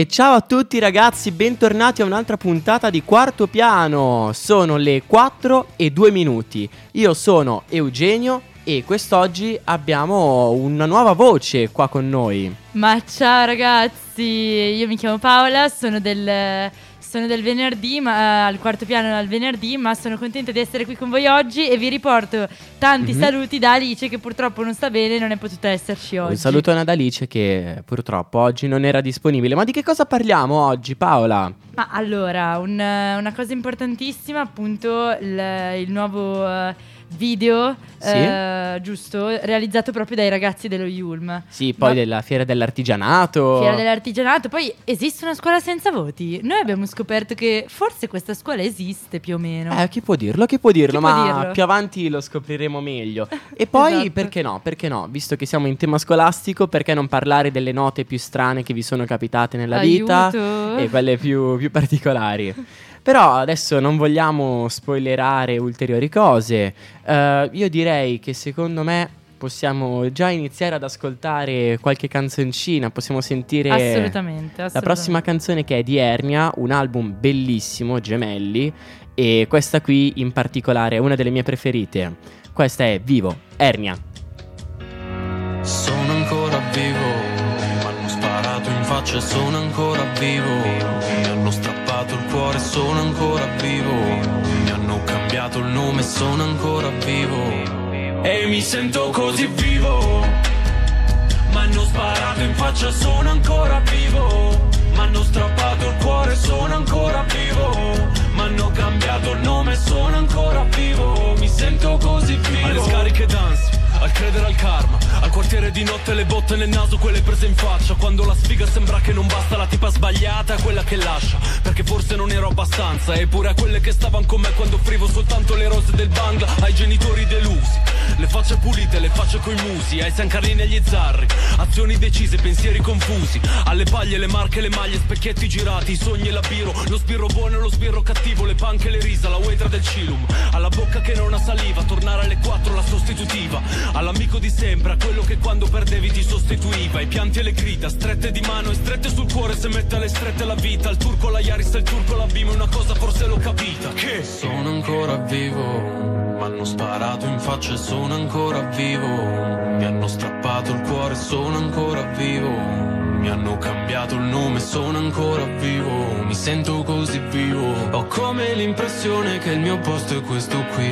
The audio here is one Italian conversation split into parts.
E ciao a tutti ragazzi, bentornati a un'altra puntata di Quarto Piano. Sono le 4 e 2 minuti. Io sono Eugenio e quest'oggi abbiamo una nuova voce qua con noi. Ma ciao ragazzi, io mi chiamo Paola, sono del sono del venerdì, ma, al quarto piano al venerdì, ma sono contenta di essere qui con voi oggi e vi riporto tanti mm-hmm. saluti da Alice che purtroppo non sta bene e non è potuta esserci oggi. Un saluto ad Alice che purtroppo oggi non era disponibile. Ma di che cosa parliamo oggi, Paola? Ma allora, un, una cosa importantissima, appunto, il, il nuovo... Video, sì. eh, giusto, realizzato proprio dai ragazzi dello Yulm. Sì, poi Ma... della Fiera dell'Artigianato. Fiera dell'Artigianato, poi esiste una scuola senza voti. Noi abbiamo scoperto che forse questa scuola esiste più o meno. Eh, chi può dirlo? Chi può dirlo? Chi Ma può dirlo? più avanti lo scopriremo meglio. E poi, esatto. perché no? Perché no? Visto che siamo in tema scolastico, perché non parlare delle note più strane che vi sono capitate nella Aiuto. vita e quelle più, più particolari? Però adesso non vogliamo spoilerare ulteriori cose. Uh, io direi che secondo me possiamo già iniziare ad ascoltare qualche canzoncina, possiamo sentire assolutamente, assolutamente. la prossima canzone che è di Ernia, un album bellissimo, Gemelli, e questa qui in particolare è una delle mie preferite. Questa è Vivo, Ernia. Sono ancora vivo, mi hanno sparato in faccia sono ancora vivo, mi hanno rubato il cuore, sono ancora vivo. Mi hanno cambiato il nome, sono ancora vivo. E mi sento così vivo. Mi hanno sparato in faccia, sono ancora vivo. Mi hanno strappato il cuore, sono ancora vivo. Mi hanno cambiato il nome, sono ancora vivo. Mi sento così vivo. Alle scariche danze al credere al karma Al quartiere di notte le botte nel naso, quelle prese in faccia. Quando la sfiga sembra che non basta La tipa sbagliata è quella che lascia. Perché forse non ero abbastanza Eppure a quelle che stavano con me Quando offrivo soltanto le rose del bangla Ai genitori delusi. Le facce pulite, le facce coi musi Ai sancarlini e agli zarri. Azioni decise, pensieri confusi. Alle paglie, le marche, le maglie, specchietti girati I sogni e la biro, lo spirro buono e lo spirro cattivo Le panche e le risa, la wetra del cilum. Alla bocca che non ha saliva Tornare alle quattro la sostitutiva All'amico di sempre, a quello che quando perdevi ti sostituiva. I pianti e le grida, strette di mano e strette sul cuore Se mette alle strette la vita. Il turco la Yaris il turco la Bima Una cosa forse l'ho capita. Che sono ancora vivo M'hanno sparato in faccia e sono ancora vivo. Mi hanno strappato il cuore e sono ancora vivo mi hanno cambiato il nome, sono ancora vivo, mi sento così vivo. Ho come l'impressione che il mio posto è questo qui.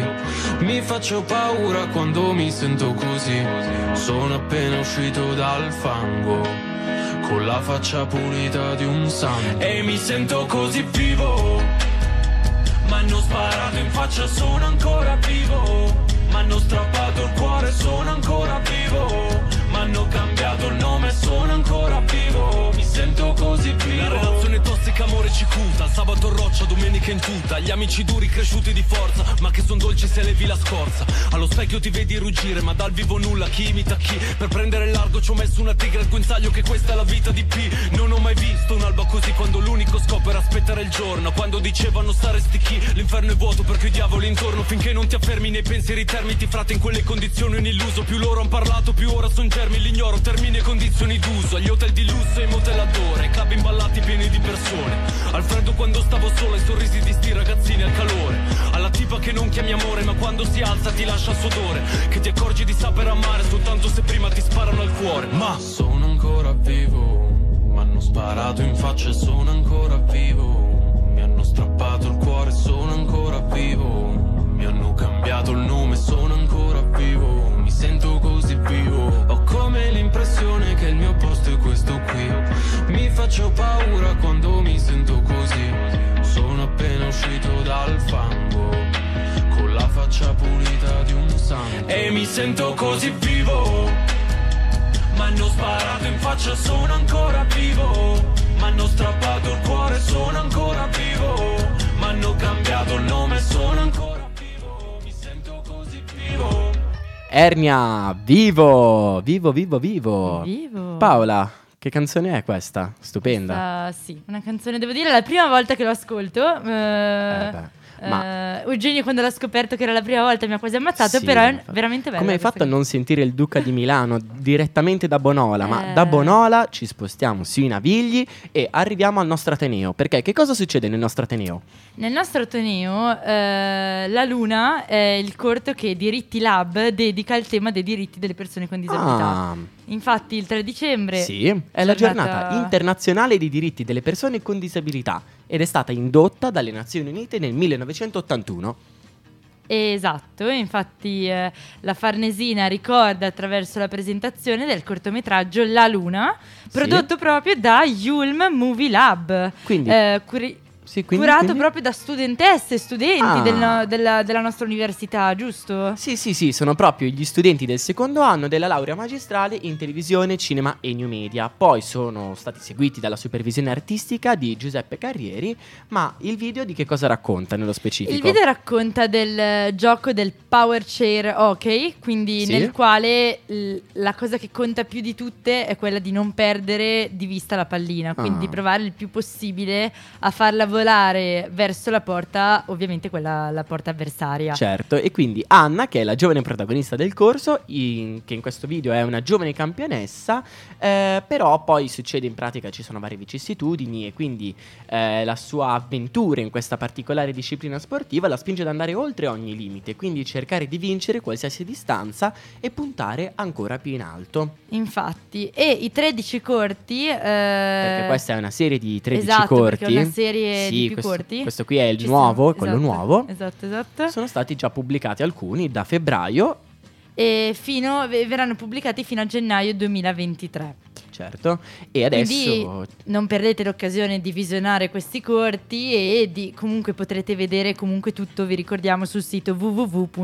Mi faccio paura quando mi sento così. Sono appena uscito dal fango, con la faccia pulita di un santo. E mi sento così vivo. M'hanno sparato in faccia, sono ancora vivo. M'hanno strappato il cuore, sono ancora vivo M'hanno cambiato il nome, sono ancora vivo sento così vivo La relazione tossica, amore cicuta Sabato roccia, domenica in tuta. Gli amici duri cresciuti di forza Ma che son dolci se levi la scorza. Allo specchio ti vedi ruggire Ma dal vivo nulla, chi imita chi. Per prendere largo ci ho messo una tigre al guinzaglio Che questa è la vita di P. Non ho mai visto un'alba così Quando l'unico scopo era aspettare il giorno. Quando dicevano stare stichi L'inferno è vuoto perché i diavoli intorno. Finché non ti affermi nei pensieri termiti Frate in quelle condizioni un illuso. Più loro han parlato più ora son germi. L'ignoro termine condizioni d'uso. Agli hotel di lusso e i motelladore Ai club imballati pieni di persone. Al freddo quando stavo solo Ai sorrisi di sti ragazzini al calore. Alla tipa che non chiami amore Ma quando si alza ti lascia il suo odore Che ti accorgi di sapere amare Soltanto se prima ti sparano al cuore. Ma sono ancora vivo M'hanno sparato in faccia e sono ancora vivo. Mi hanno strappato il cuore sono ancora vivo. Mi hanno cambiato il nome sono ancora vivo. Mi sento così vivo Ho come l'impressione che il mio posto è questo qui Mi faccio paura quando mi sento così Sono appena uscito dal fango Con la faccia pulita di un santo E mi sento così vivo M'hanno sparato in faccia, sono ancora vivo. M'hanno strappato il cuore, sono ancora vivo. M'hanno cambiato il nome, sono ancora vivo. Mi sento così vivo. Ernia, vivo, vivo, vivo, vivo. Vivo. Paola, che canzone è questa? Stupenda. Questa, sì, una canzone, devo dire, è la prima volta che lo ascolto. Eh... Eh Ma... Uh, Eugenio quando l'ha scoperto che era la prima volta mi ha quasi ammazzato, sì, però è veramente bello. Come hai fatto a non sentire il Duca di Milano direttamente da Bonola? Eh. Ma da Bonola ci spostiamo sui Navigli e arriviamo al nostro Ateneo. Perché che cosa succede nel nostro Ateneo? Nel nostro Ateneo eh, La Luna è il corto che Diritti Lab dedica al tema dei diritti delle persone con disabilità. Ah. Infatti il 3 dicembre sì, è la giornata internazionale dei diritti delle persone con disabilità ed è stata indotta dalle Nazioni Unite nel 1981. Esatto, infatti eh, la Farnesina ricorda attraverso la presentazione del cortometraggio La Luna, prodotto sì. proprio da Yulm Movie Lab. Quindi, eh, curi- sì, quindi, curato quindi? proprio da studentesse e studenti ah. del della, della, nostra università, giusto? Sì, sì, sì, sono proprio gli studenti del secondo anno della laurea magistrale in televisione, cinema e new media. Poi sono stati seguiti dalla supervisione artistica di Giuseppe Carrieri, ma il video di che cosa racconta nello specifico? Il video racconta del gioco del power chair hockey, quindi sì? nel quale l- la cosa che conta più di tutte è quella di non perdere di vista la pallina, quindi ah. provare il più possibile a farla volare volare verso la porta, ovviamente quella la porta avversaria. Certo, e quindi Anna, che è la giovane protagonista del corso, in, che in questo video è una giovane campionessa, eh, però poi succede in pratica ci sono varie vicissitudini e quindi eh, la sua avventura in questa particolare disciplina sportiva la spinge ad andare oltre ogni limite, quindi cercare di vincere qualsiasi distanza e puntare ancora più in alto. Infatti, e i 13 corti... Eh... Perché questa è una serie di 13 esatto, corti. È una serie sì, più questo, corti. Questo qui è il Ci nuovo, esatto, quello nuovo. Esatto, esatto. Sono stati già pubblicati alcuni da febbraio. E fino, verranno pubblicati fino a gennaio 2023. Certo, e adesso... Quindi non perdete l'occasione di visionare questi corti e di, comunque potrete vedere comunque tutto, vi ricordiamo, sul sito www.yulm.it.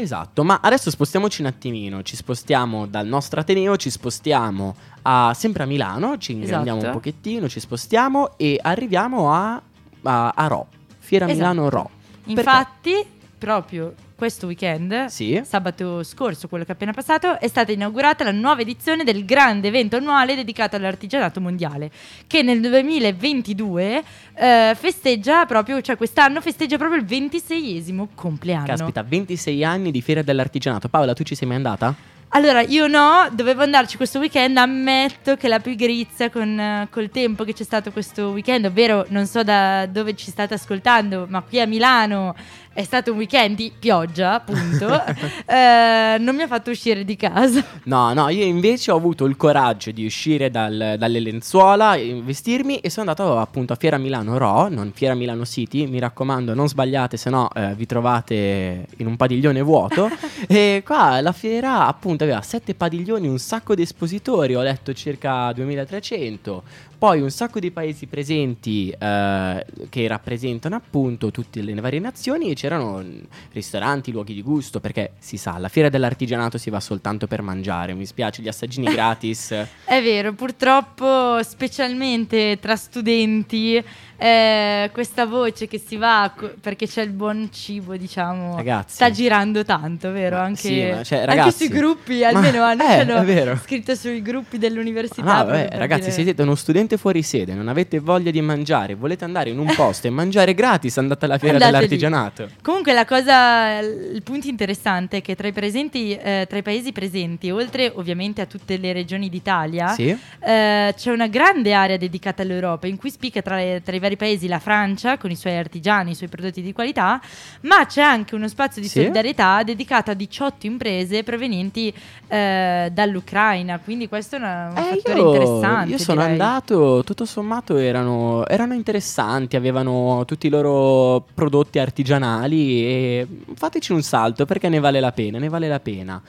Esatto, ma adesso spostiamoci un attimino, ci spostiamo dal nostro Ateneo, ci spostiamo a, sempre a Milano, ci ingrandiamo esatto. un pochettino, ci spostiamo e arriviamo a, a, a Ro, Fiera esatto. Milano Ro. Infatti, proprio questo weekend, sì. sabato scorso, quello che è appena passato, è stata inaugurata la nuova edizione del grande evento annuale dedicato all'artigianato mondiale, che nel 2022 eh, festeggia proprio, cioè quest'anno festeggia proprio il 26esimo compleanno. Caspita, 26 anni di fiera dell'artigianato. Paola, tu ci sei mai andata? Allora, io no, dovevo andarci questo weekend, ammetto che la pigrizia con col tempo che c'è stato questo weekend, ovvero non so da dove ci state ascoltando, ma qui a Milano è stato un weekend di pioggia, appunto, eh, non mi ha fatto uscire di casa. No, no, io invece ho avuto il coraggio di uscire dal, dalle lenzuola, vestirmi e sono andato appunto a Fiera Milano Ro, non Fiera Milano City, mi raccomando non sbagliate, se no eh, vi trovate in un padiglione vuoto. e qua la fiera appunto aveva sette padiglioni, un sacco di espositori, ho letto circa 2300, poi un sacco di paesi presenti eh, che rappresentano appunto tutte le varie nazioni e c'erano ristoranti, luoghi di gusto, perché si sa, alla fiera dell'artigianato si va soltanto per mangiare, mi spiace, gli assaggini gratis. È vero, purtroppo specialmente tra studenti eh, questa voce che si va co- perché c'è il buon cibo, diciamo, ragazzi. sta girando tanto, vero? Anche, sì, cioè, ragazzi, anche sui gruppi, almeno hanno eh, scritto sui gruppi dell'università. No, beh, ragazzi, dire... se siete uno studente fuori sede, non avete voglia di mangiare, volete andare in un posto e mangiare gratis, andate alla fiera andate dell'artigianato. Lì. Comunque la cosa, il punto interessante è che tra i, presenti, eh, tra i paesi presenti, oltre ovviamente a tutte le regioni d'Italia, sì. eh, c'è una grande area dedicata all'Europa in cui spicca tra, tra i vari vari paesi la Francia con i suoi artigiani, i suoi prodotti di qualità, ma c'è anche uno spazio di sì? solidarietà dedicato a 18 imprese provenienti eh, dall'Ucraina, quindi questo è una, un eh, fattore io, interessante. Io sono direi. andato, tutto sommato erano, erano interessanti, avevano tutti i loro prodotti artigianali e fateci un salto perché ne vale la pena, ne vale la pena.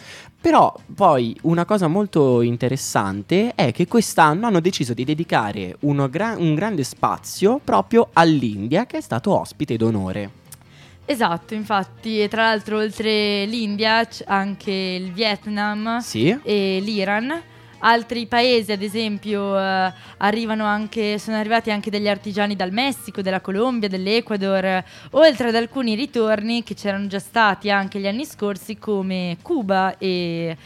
Però poi una cosa molto interessante è che quest'anno hanno deciso di dedicare gra- un grande spazio proprio all'India che è stato ospite d'onore. Esatto, infatti, e tra l'altro oltre l'India c'è anche il Vietnam sì. e l'Iran. Altri paesi, ad esempio, eh, arrivano anche, sono arrivati anche degli artigiani dal Messico, della Colombia, dell'Ecuador, oltre ad alcuni ritorni che c'erano già stati anche gli anni scorsi, come Cuba e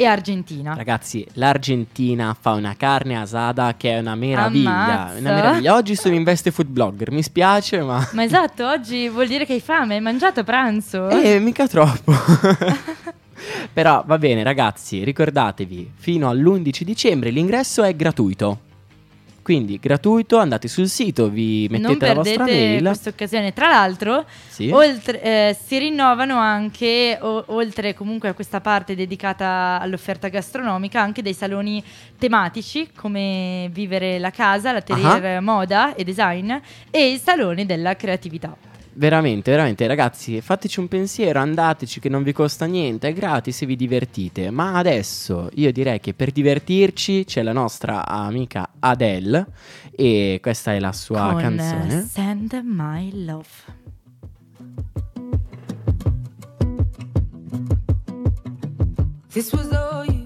e Argentina. Ragazzi, l'Argentina fa una carne asada che è una meraviglia. Una meraviglia. Oggi sono in veste food blogger, mi spiace, ma. Ma esatto, oggi vuol dire che hai fame, hai mangiato a pranzo. Eh, mica troppo. Però va bene, ragazzi, ricordatevi, fino all'11 dicembre l'ingresso è gratuito. Quindi gratuito, andate sul sito, vi mettete la vostra mail. Non questa occasione. Tra l'altro, sì. oltre, eh, si rinnovano anche, o, oltre comunque a questa parte dedicata all'offerta gastronomica, anche dei saloni tematici come Vivere la casa, l'atelier uh-huh. moda e design e il salone della creatività. Veramente, veramente, ragazzi, fateci un pensiero, andateci che non vi costa niente, è gratis e vi divertite. Ma adesso io direi che per divertirci c'è la nostra amica Adele e questa è la sua Con canzone. Send My Love. This was all you,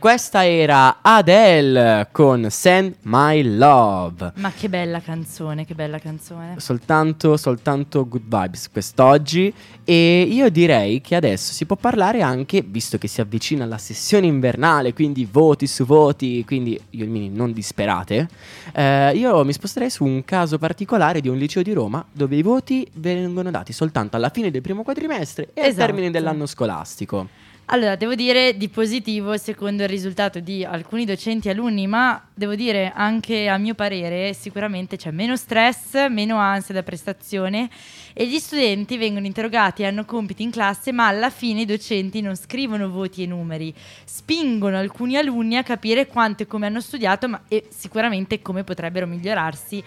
questa era Adele con Send My Love. Ma che bella canzone, che bella canzone. Soltanto, soltanto good vibes quest'oggi. E io direi che adesso si può parlare anche, visto che si avvicina la sessione invernale, quindi voti su voti, quindi io Mini non disperate. Eh, io mi sposterei su un caso particolare di un liceo di Roma dove i voti vengono dati soltanto alla fine del primo quadrimestre e esatto. al termine dell'anno scolastico. Allora, devo dire di positivo, secondo il risultato di alcuni docenti e alunni, ma devo dire anche a mio parere, sicuramente c'è meno stress, meno ansia da prestazione e gli studenti vengono interrogati e hanno compiti in classe, ma alla fine i docenti non scrivono voti e numeri, spingono alcuni alunni a capire quanto e come hanno studiato ma, e sicuramente come potrebbero migliorarsi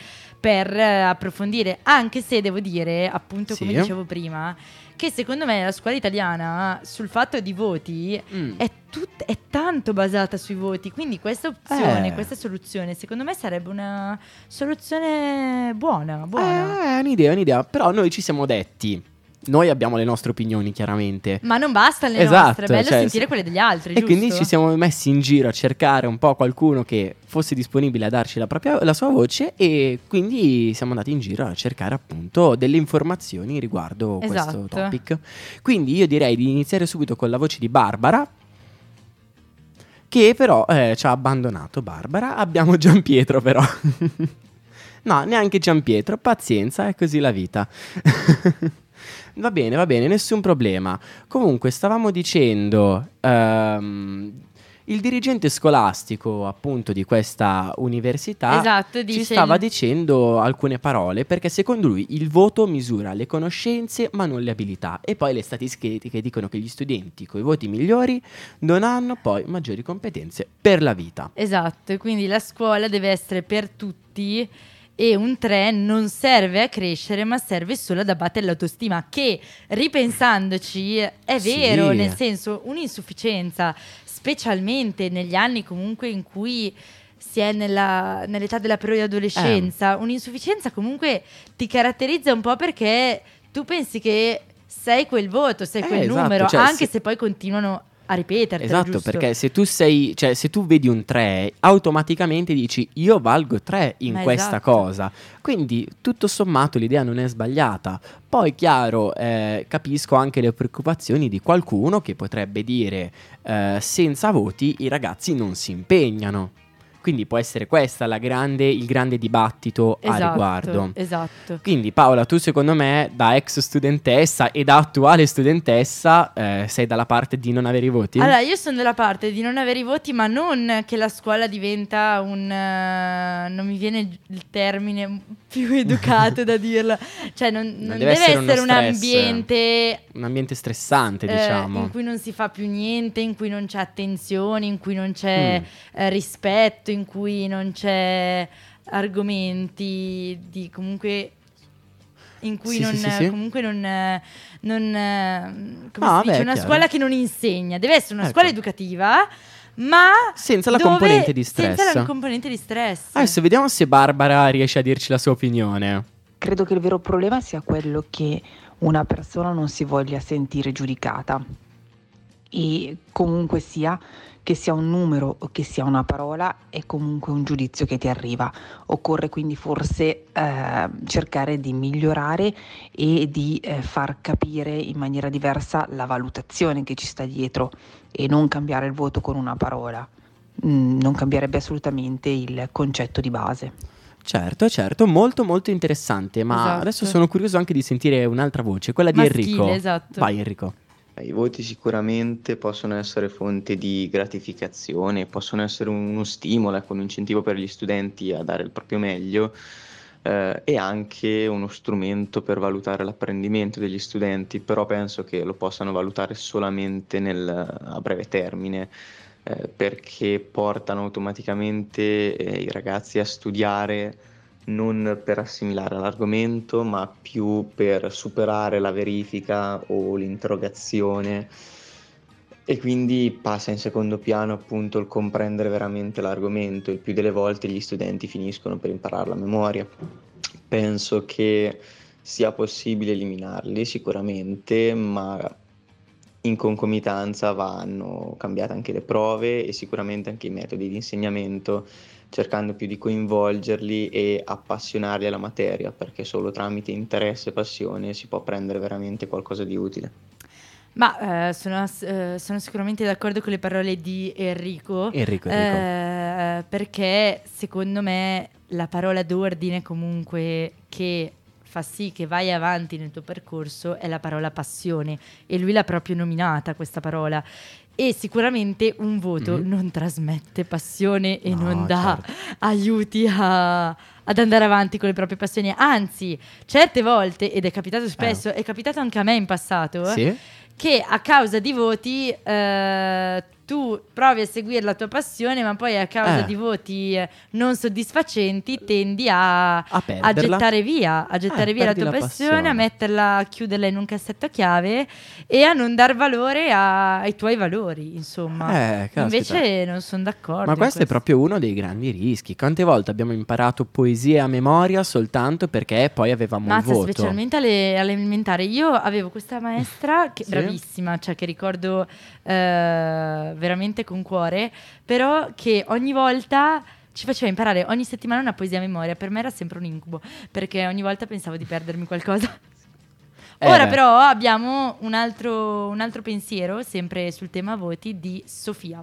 per eh, approfondire, anche se devo dire, appunto come dicevo prima, che secondo me la scuola italiana sul fatto di voti mm. è, tut- è, tanto basata sui voti, quindi questa opzione, eh. questa soluzione secondo me sarebbe una soluzione buona. buona. Eh, è un'idea, è un'idea, però noi ci siamo detti noi abbiamo le nostre opinioni, chiaramente. Ma non basta le esatto, nostre, è bello cioè, sentire quelle degli altri. E giusto? quindi ci siamo messi in giro a cercare un po' qualcuno che fosse disponibile a darci la, propria, la sua voce e quindi siamo andati in giro a cercare appunto delle informazioni riguardo esatto. questo topic. Quindi io direi di iniziare subito con la voce di Barbara. Che però eh, ci ha abbandonato Barbara. Abbiamo Giampietro però. no, neanche Giampietro. Pazienza, è così la vita. Va bene, va bene, nessun problema. Comunque, stavamo dicendo. Um, il dirigente scolastico, appunto, di questa università esatto, ci stava il... dicendo alcune parole perché secondo lui il voto misura le conoscenze ma non le abilità e poi le statistiche dicono che gli studenti con i voti migliori non hanno poi maggiori competenze per la vita. Esatto, quindi la scuola deve essere per tutti e un 3 non serve a crescere ma serve solo ad abbattere l'autostima che ripensandoci è vero sì. nel senso un'insufficienza specialmente negli anni comunque in cui si è nella, nell'età della preadolescenza eh. un'insufficienza comunque ti caratterizza un po' perché tu pensi che sei quel voto, sei quel esatto, numero, cioè, anche se... se poi continuano a ripeterti. Esatto, giusto? perché se tu sei, cioè se tu vedi un 3, automaticamente dici io valgo 3 in Ma questa esatto. cosa. Quindi tutto sommato l'idea non è sbagliata. Poi chiaro, eh, capisco anche le preoccupazioni di qualcuno che potrebbe dire eh, senza voti i ragazzi non si impegnano. Quindi può essere questo il grande dibattito esatto, a riguardo. Esatto. Quindi Paola, tu secondo me da ex studentessa e da attuale studentessa eh, sei dalla parte di non avere i voti? Allora, io sono dalla parte di non avere i voti, ma non che la scuola diventa un... Uh, non mi viene il termine più educato da dirlo. Cioè non, non deve, deve, essere, essere un ambiente... Un ambiente stressante, eh, diciamo. In cui non si fa più niente, in cui non c'è attenzione, in cui non c'è mm. eh, rispetto in cui non c'è argomenti di comunque in cui sì, non, sì, sì, comunque non, non come ah, si dice, una scuola che non insegna, deve essere una ecco. scuola educativa ma senza la componente di stress. Senza la componente di stress. Adesso vediamo se Barbara riesce a dirci la sua opinione. Credo che il vero problema sia quello che una persona non si voglia sentire giudicata e comunque sia che sia un numero o che sia una parola è comunque un giudizio che ti arriva. Occorre quindi forse eh, cercare di migliorare e di eh, far capire in maniera diversa la valutazione che ci sta dietro e non cambiare il voto con una parola. Mm, non cambierebbe assolutamente il concetto di base. Certo, certo, molto molto interessante, ma esatto. adesso sono curioso anche di sentire un'altra voce, quella di Maschile, Enrico. Esatto. Vai Enrico. I voti sicuramente possono essere fonte di gratificazione, possono essere uno stimolo, ecco, un incentivo per gli studenti a dare il proprio meglio eh, e anche uno strumento per valutare l'apprendimento degli studenti, però penso che lo possano valutare solamente nel, a breve termine. Eh, perché portano automaticamente eh, i ragazzi a studiare non per assimilare l'argomento, ma più per superare la verifica o l'interrogazione e quindi passa in secondo piano appunto il comprendere veramente l'argomento. Il più delle volte gli studenti finiscono per imparare la memoria. Penso che sia possibile eliminarli sicuramente, ma in concomitanza vanno cambiate anche le prove e sicuramente anche i metodi di insegnamento cercando più di coinvolgerli e appassionarli alla materia, perché solo tramite interesse e passione si può apprendere veramente qualcosa di utile. Ma eh, sono, eh, sono, sicuramente d'accordo con le parole di Enrico. Enrico, Enrico. Eh, perché secondo me la parola d'ordine comunque che fa sì che vai avanti nel tuo percorso è la parola passione e lui l'ha proprio nominata questa parola e sicuramente un voto mm-hmm. non trasmette passione e no, non dà certo. aiuti a, ad andare avanti con le proprie passioni. Anzi, certe volte, ed è capitato spesso, eh. è capitato anche a me in passato, sì? che a causa di voti eh, tu provi a seguire la tua passione, ma poi a causa eh. di voti eh, non soddisfacenti tendi a, a, a gettare via, a gettare eh, via la tua la passione, passione, a metterla, a chiuderla in un cassetto a chiave e a non dar valore a, ai tuoi valori, insomma. Eh, Invece non sono d'accordo. Ma questo, questo, è proprio uno dei grandi rischi. Quante volte abbiamo imparato poesie a memoria soltanto perché poi avevamo Mazza, il voto? specialmente alle, alle elementari. Io avevo questa maestra che, sì? bravissima, cioè che ricordo eh, veramente con cuore, però che ogni volta ci faceva imparare ogni settimana una poesia a memoria. Per me era sempre un incubo, perché ogni volta pensavo di perdermi qualcosa. Eh Ora però abbiamo un altro, un altro pensiero, sempre sul tema voti, di Sofia.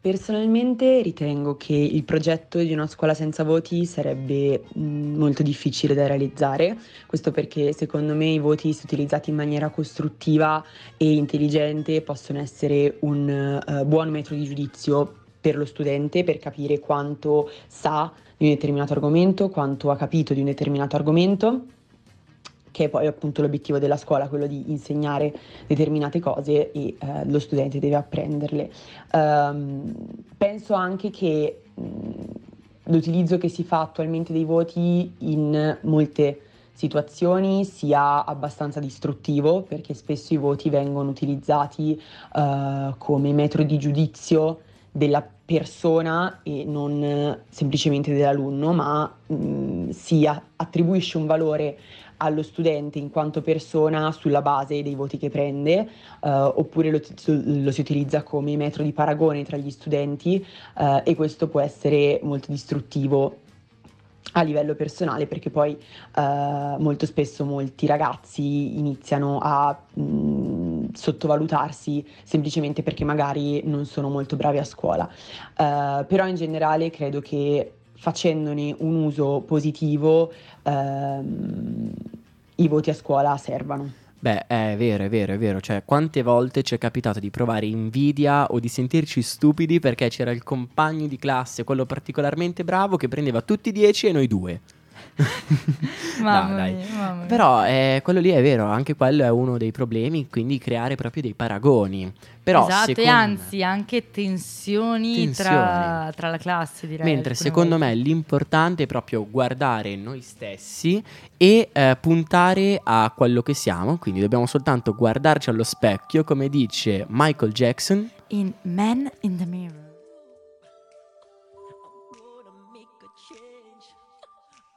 Personalmente ritengo che il progetto di una scuola senza voti sarebbe mm, molto difficile da realizzare, questo perché secondo me i voti se utilizzati in maniera costruttiva e intelligente possono essere un uh, buon metodo di giudizio per lo studente per capire quanto sa di un determinato argomento, quanto ha capito di un determinato argomento che è poi appunto l'obiettivo della scuola, quello di insegnare determinate cose e eh, lo studente deve apprenderle. Um, penso anche che mh, l'utilizzo che si fa attualmente dei voti in molte situazioni sia abbastanza distruttivo perché spesso i voti vengono utilizzati uh, come metro di giudizio della persona e non semplicemente dell'alunno, ma mh, si attribuisce un valore allo studente in quanto persona sulla base dei voti che prende, uh, oppure lo, lo, si utilizza come metro di paragone tra gli studenti uh, e questo può essere molto distruttivo a livello personale perché poi uh, molto spesso molti ragazzi iniziano a mh, sottovalutarsi semplicemente perché magari non sono molto bravi a scuola. però in generale credo che facendone un uso positivo ehm, i voti a scuola servano. Beh, è vero, è vero, è vero. Cioè, quante volte ci è capitato di provare invidia o di sentirci stupidi perché c'era il compagno di classe, quello particolarmente bravo, che prendeva tutti i 10 e noi due. mamma, no, mia, mamma mia. Però eh, quello lì è vero, anche quello è uno dei problemi, quindi creare proprio dei paragoni. Però, esatto, e anzi anche tensioni, tensioni. Tra, tra, la classe, direi. Mentre secondo me l'importante è proprio guardare noi stessi e eh, puntare a quello che siamo, quindi dobbiamo soltanto guardarci allo specchio, come dice Michael Jackson. In Man in the Mirror.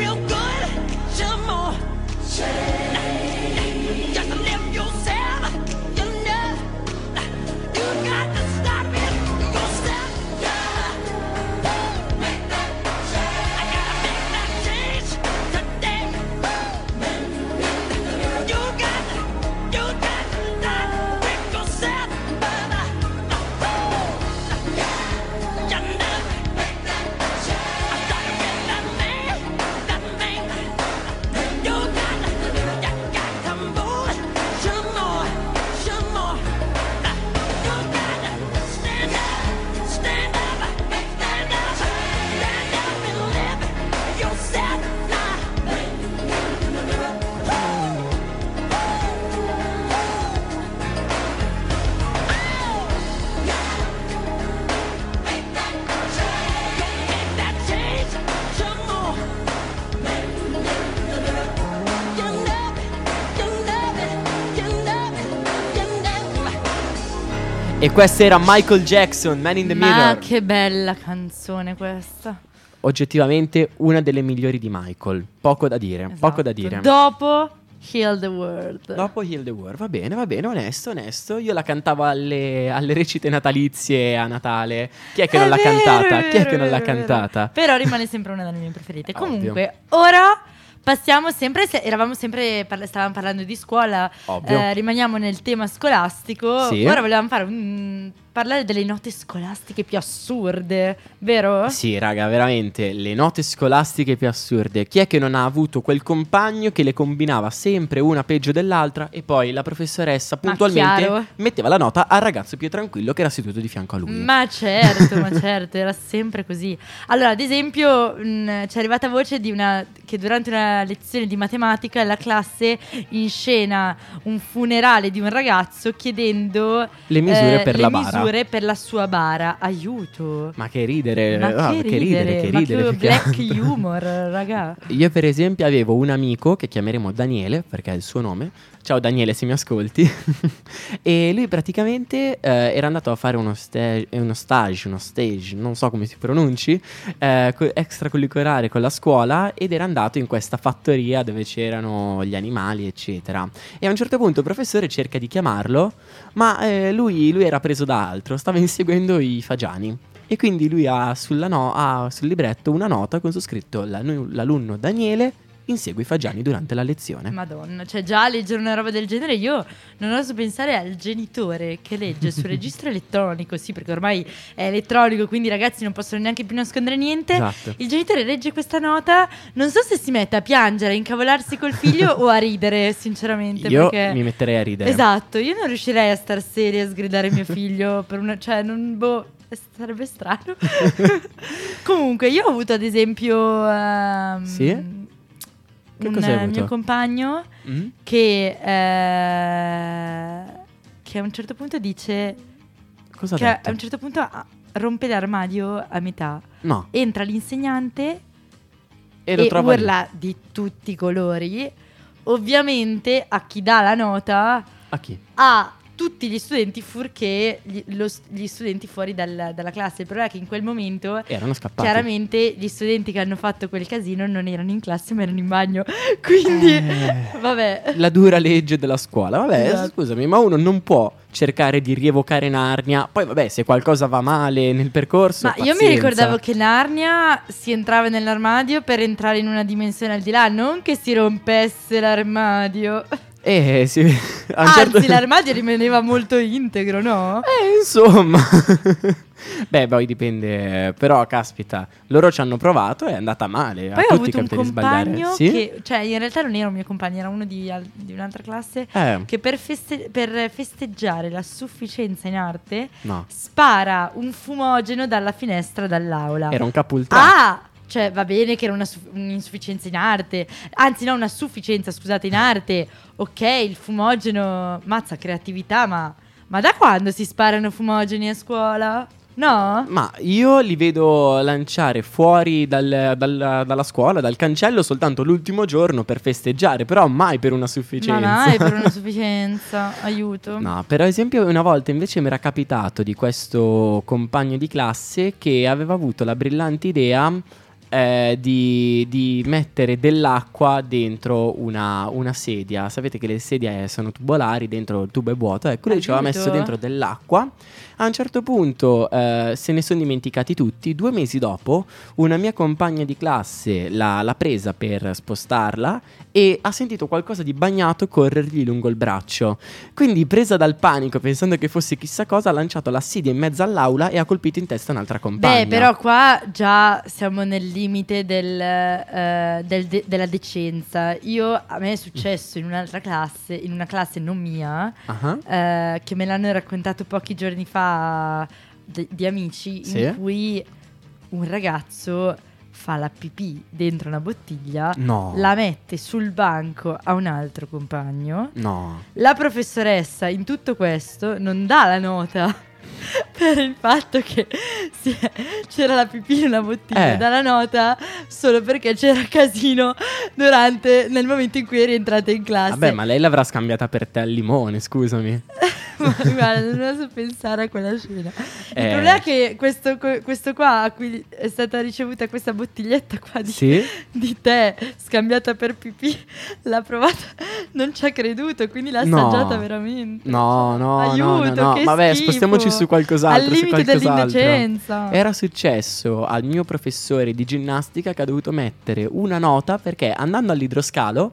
Real good. Some more. Questa era Michael Jackson, Man in the Ma Mirror. che bella canzone questa. Oggettivamente una delle migliori di Michael. Poco da dire, Esatto. poco da dire. Dopo Heal the World. Dopo Heal the World, va bene, va bene, onesto, onesto. Io la cantavo alle, alle recite natalizie a Natale. Chi è che non È l'ha vero, cantata? è Chi è vero, che non l'ha cantata? Però rimane sempre una delle mie preferite. Comunque, ora passiamo sempre. se- eravamo sempre. parla- stavamo parlando di scuola. Eh, rimaniamo nel tema scolastico. Sì. Ora volevamo fare un- parlare delle note scolastiche più assurde, vero? Sì, raga, veramente le note scolastiche più assurde. Chi è che non ha avuto quel compagno che le combinava sempre una peggio dell'altra e poi la professoressa puntualmente metteva la nota al ragazzo più tranquillo che era seduto di fianco a lui? Ma certo, ma certo, era sempre così. Allora, ad esempio, mh, ci è arrivata voce di una che durante una lezione di matematica la classe inscena un funerale di un ragazzo chiedendo Le misure eh, per la bara. Misure per la sua bara. Aiuto. Ma che ridere, Ma ah, che ridere, ridere, che ridere. che più che black altro. humor, raga. Io per esempio avevo un amico che chiameremo Daniele, perché è il suo nome. Ciao Daniele se mi ascolti. e lui praticamente eh, era andato a fare uno, sta- uno stage, uno stage, non so come si pronunci, eh, co- extracurricolare con la scuola ed era andato in questa fattoria dove c'erano gli animali, eccetera. E a un certo punto il professore cerca di chiamarlo, ma eh, lui, lui era preso da altro, stava inseguendo i fagiani. E quindi lui ha, no- ha sul libretto una nota con su scritto "L'anu- l'alunno Daniele insegue i fagiani durante la lezione. Madonna, cioè già leggere una roba del genere io non oso pensare al genitore che legge sul registro elettronico, sì perché ormai è elettronico quindi i ragazzi non possono neanche più nascondere niente. Esatto. Il genitore legge questa nota, non so se si mette a piangere, a incavolarsi col figlio o a ridere sinceramente. Io perché... mi metterei a ridere. Esatto, io non riuscirei a star seria a sgridare mio figlio per una... cioè non... boh... Sarebbe strano. Comunque, io ho avuto ad esempio ehm, Sì? Che un eh, avuto? mio compagno Mm? che, eh, che a un certo punto dice Cosa che a un certo punto rompe l'armadio a metà. No, Entra l'insegnante e lo e trova lì. urla di tutti i colori. Ovviamente a chi dà la nota A chi? a tutti gli studenti furché gli, lo- gli studenti fuori dal- dalla classe. Il problema è che in quel momento Erano scappati. chiaramente gli studenti che hanno fatto quel casino non erano in classe ma erano in bagno. Quindi, Eh. vabbè. La dura legge della scuola. Vabbè, Esatto. scusami, ma uno non può cercare di rievocare Narnia. Poi, vabbè, se qualcosa va male nel percorso. Ma io mi pazienza. ricordavo che Narnia si entrava nell'armadio per entrare in una dimensione al di là, non che si rompesse l'armadio. Eh, sì. a Anzi, certo- l'armadio rimaneva molto integro, no? Eh, insomma. Beh, poi dipende. Però, caspita, loro ci hanno provato e è andata male. Poi a ho tutti avuto un compagno Sì? che, cioè, in realtà non era un mio compagno, era uno di, al- di un'altra classe. Eh, Che per, feste- per festeggiare la sufficienza in arte no. spara un fumogeno dalla finestra dall'aula. Era un capultrato. Ah! Cioè, va bene che era una su- un'insufficienza in arte, anzi, no, una sufficienza, scusate, in arte. Ok, il fumogeno, mazza, creatività, ma, ma da quando si sparano fumogeni a scuola? No? Ma io li vedo lanciare fuori dal- dal- dalla scuola, dal cancello, soltanto l'ultimo giorno per festeggiare, però mai per una sufficienza. Ma mai per una sufficienza, aiuto. No, per esempio una volta invece mi era capitato di questo compagno di classe che aveva avuto la brillante idea eh, di, di mettere dell'acqua dentro una, una sedia. Sapete che le sedie sono tubolari, dentro il tubo è vuoto. Ecco, lui ci aveva messo dentro dell'acqua. A un certo punto eh, se ne sono dimenticati tutti. Due mesi dopo, una mia compagna di classe l'ha, l'ha presa per spostarla e ha sentito qualcosa di bagnato corrergli lungo il braccio. Quindi, presa dal panico, pensando che fosse chissà cosa, ha lanciato la sedia in mezzo all'aula e ha colpito in testa un'altra compagna. Beh, però qua già siamo nel limite del, eh, del de- della decenza. Io, a me è successo in un'altra classe, in una classe non mia, Ah, eh, che me l'hanno raccontato pochi giorni fa de- di amici, Sì. in cui un ragazzo fa la pipì dentro una bottiglia, No. la mette sul banco a un altro compagno. No. La professoressa in tutto questo non dà la nota per il fatto che è- c'era la pipì in una bottiglia, Eh. dà la nota solo perché c'era casino durante nel momento in cui è rientrata in classe. Vabbè, ma lei l'avrà scambiata per te al limone, scusami. Guarda, non oso pensare a quella scena. Il eh. problema è che questo, questo, qua a cui è stata ricevuta questa bottiglietta qua di, sì? di tè scambiata per pipì, l'ha provata, non ci ha creduto, quindi l'ha no. assaggiata veramente. No, no, Aiuto, no, no, no. Vabbè, schifo. spostiamoci su qualcos'altro. Al limite dell'indecenza. Era successo al mio professore di ginnastica che ha dovuto mettere una nota perché andando all'idroscalo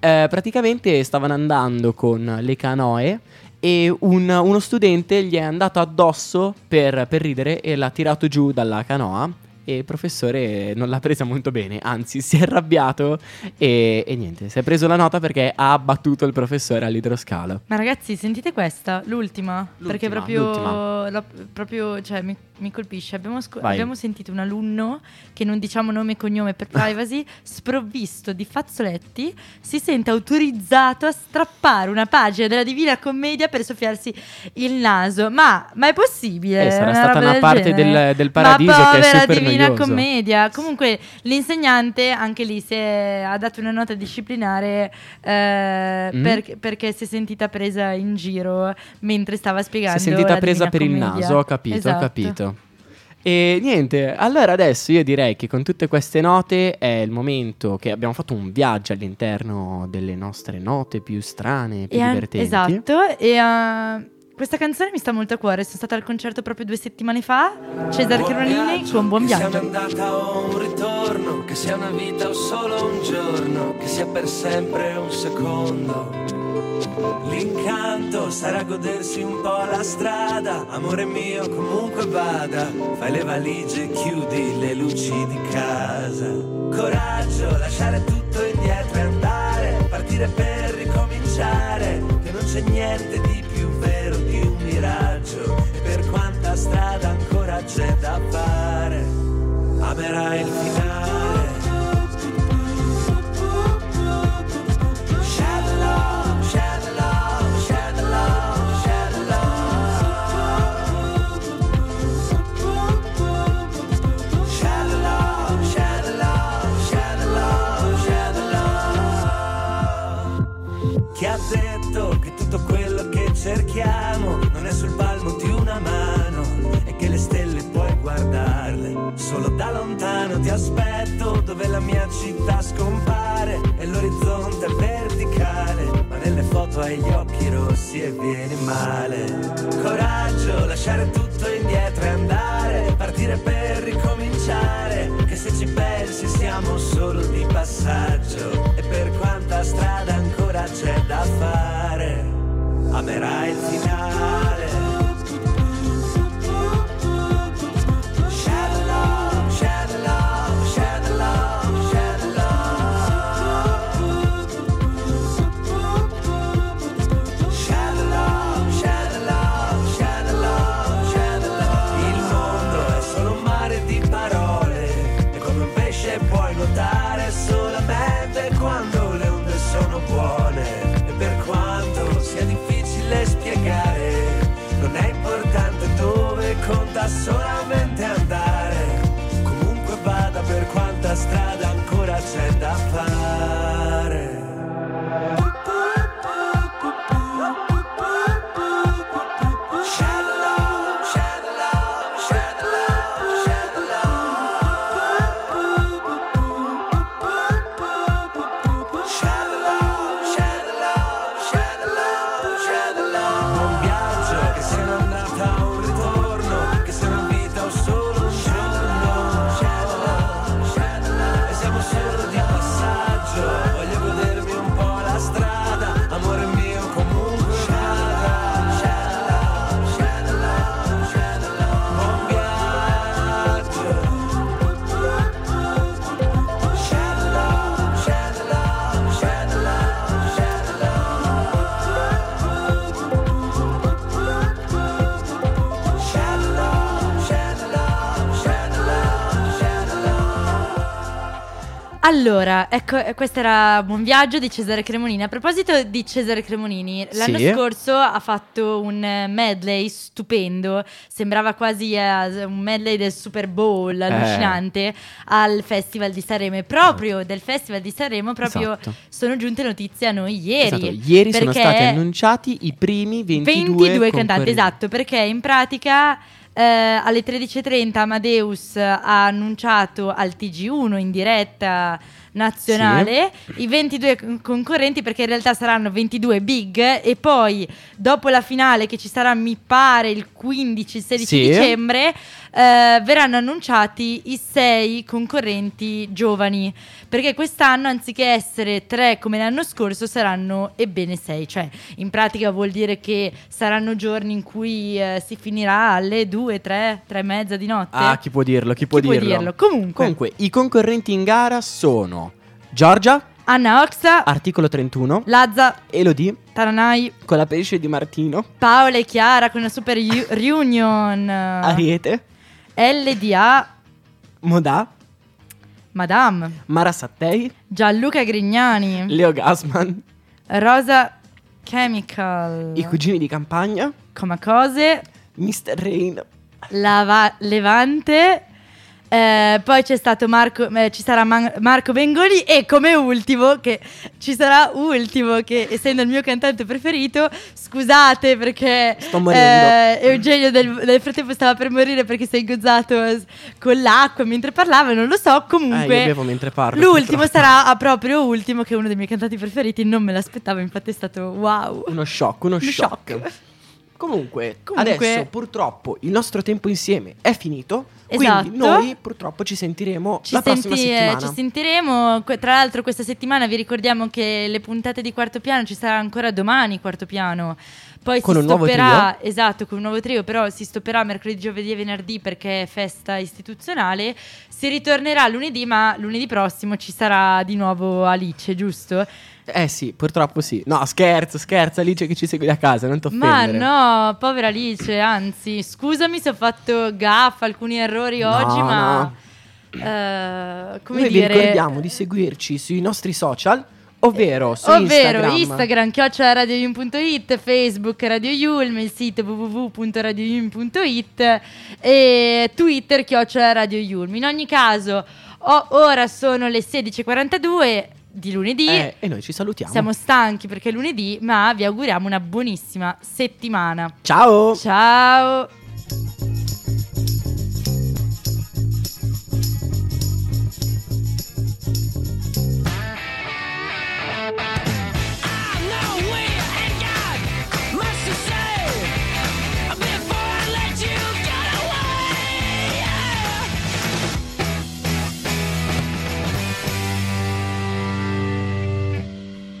eh, praticamente stavano andando con le canoe e un, uno studente gli è andato addosso per, per ridere e l'ha tirato giù dalla canoa e il professore non l'ha presa molto bene, anzi si è arrabbiato e, e, niente, si è preso la nota perché ha abbattuto il professore all'idroscalo. Ma ragazzi, sentite questa, l'ultima, l'ultima perché proprio. La, proprio cioè, mi, mi, colpisce. Abbiamo, sc- abbiamo, sentito un alunno, che non diciamo nome e cognome per privacy, sprovvisto di fazzoletti, si sente autorizzato a strappare una pagina della Divina Commedia per soffiarsi il naso. Ma, ma è possibile? Eh, sarà stata una parte del, del, paradiso che è super Divina Divina Commedia. Comunque l'insegnante anche lì è, ha dato una nota disciplinare eh, mm. per, perché si è sentita presa in giro mentre stava spiegando. Si è sentita presa per Commedia. il naso, ho capito, esatto. ho capito. E niente, allora adesso io direi che con tutte queste note è il momento che abbiamo fatto un viaggio all'interno delle nostre note più strane, più e divertenti. esatto, e uh, questa canzone mi sta molto a cuore, sono stata al concerto proprio due settimane fa, Cesare Chironini con Buon Viaggio. Che sia un'andata o un ritorno, che sia una vita o solo un giorno, che sia per sempre un secondo. L'incanto sarà godersi un po' la strada, amore mio comunque vada, fai le valigie, chiudi le luci di casa. Coraggio, lasciare tutto indietro e andare, partire per ricominciare, che non c'è niente di miraggio e per quanta strada ancora c'è da fare, amerai il finale. Lontano ti aspetto dove la mia città scompare e l'orizzonte è verticale, ma nelle foto hai gli occhi rossi e vieni male. Coraggio, lasciare tutto indietro e andare, partire per ricominciare, che se ci pensi siamo solo di passaggio e per quanta strada ancora c'è da fare, amerai il finale. Allora, ecco, eh, questo era Buon Viaggio di Cesare Cremonini. A proposito di Cesare Cremonini, l'anno sì. scorso ha fatto un medley stupendo, sembrava quasi uh, un medley del Super Bowl, eh. allucinante, eh. al Festival di Sanremo. E proprio del Festival di Sanremo proprio esatto. sono giunte notizie a noi ieri. Esatto. Ieri sono stati annunciati i primi 22, 22 cantanti, esatto, perché in pratica... Eh, alle 13.30 Amadeus ha annunciato al TG1 in diretta nazionale sì. i 22 concorrenti perché in realtà saranno 22 big e poi dopo la finale che ci sarà mi pare il 15 il 16 sì. dicembre eh, verranno annunciati i 6 concorrenti giovani perché quest'anno anziché essere 3 come l'anno scorso saranno ebbene 6 cioè in pratica vuol dire che saranno giorni in cui eh, si finirà alle 2 3 3 e mezza di notte ah chi può dirlo chi può, chi dirlo. può dirlo comunque comunque i concorrenti in gara sono Giorgia. Anna Oxa. Articolo 31. Lazza. Elodie. Taranai. Con la pesce di Martino. Paola e Chiara con la Super U- Reunion. Ariete. LDA. Modà. Madame. Mara Sattei. Gianluca Grignani. Leo Gasman. Rosa Chemical. I cugini di campagna. Come cose. Mr. Rain. Lava- Levante. Eh, poi c'è stato Marco, eh, ci sarà Man- Marco Bengoli e come ultimo, che ci sarà ultimo, che essendo il mio cantante preferito, scusate perché Sto morendo. Eh, Eugenio del, nel frattempo stava per morire perché si è ingozzato con l'acqua mentre parlava, non lo so, comunque... Eh, mentre parlo. L'ultimo purtroppo. sarà proprio ultimo, che è uno dei miei cantanti preferiti, non me l'aspettavo, infatti è stato wow. Uno shock, uno, uno shock. shock. Comunque, Comunque, adesso purtroppo il nostro tempo insieme è finito. Esatto. Quindi noi purtroppo ci sentiremo ci la senti- prossima settimana. Ci sentiremo. Tra l'altro, questa settimana vi ricordiamo che le puntate di quarto piano ci sarà ancora domani. Quarto piano. Poi con si un stopperà, nuovo trio? esatto, con un nuovo trio, però si stopperà mercoledì, giovedì e venerdì perché è festa istituzionale. Si ritornerà lunedì, ma lunedì prossimo ci sarà di nuovo Alice, giusto? Eh sì, purtroppo sì. No, scherzo, scherzo, Alice che ci segui da casa, non ti offendere. Ma no, povera Alice, anzi, scusami se ho fatto gaffa, alcuni errori no, oggi, ma... No. Uh, come Noi dire... vi ricordiamo di seguirci sui nostri social, ovvero su ovvero Instagram, Instagram chiocciolaradioyum.it, Facebook Radio Yulm, il sito www.radioyulm.it e Twitter chiocciola Radio Yulm. In ogni caso, oh, ora sono le 16.42 di lunedì. Eh, e noi ci salutiamo. Siamo stanchi perché è lunedì, ma vi auguriamo una buonissima settimana. Ciao! Ciao!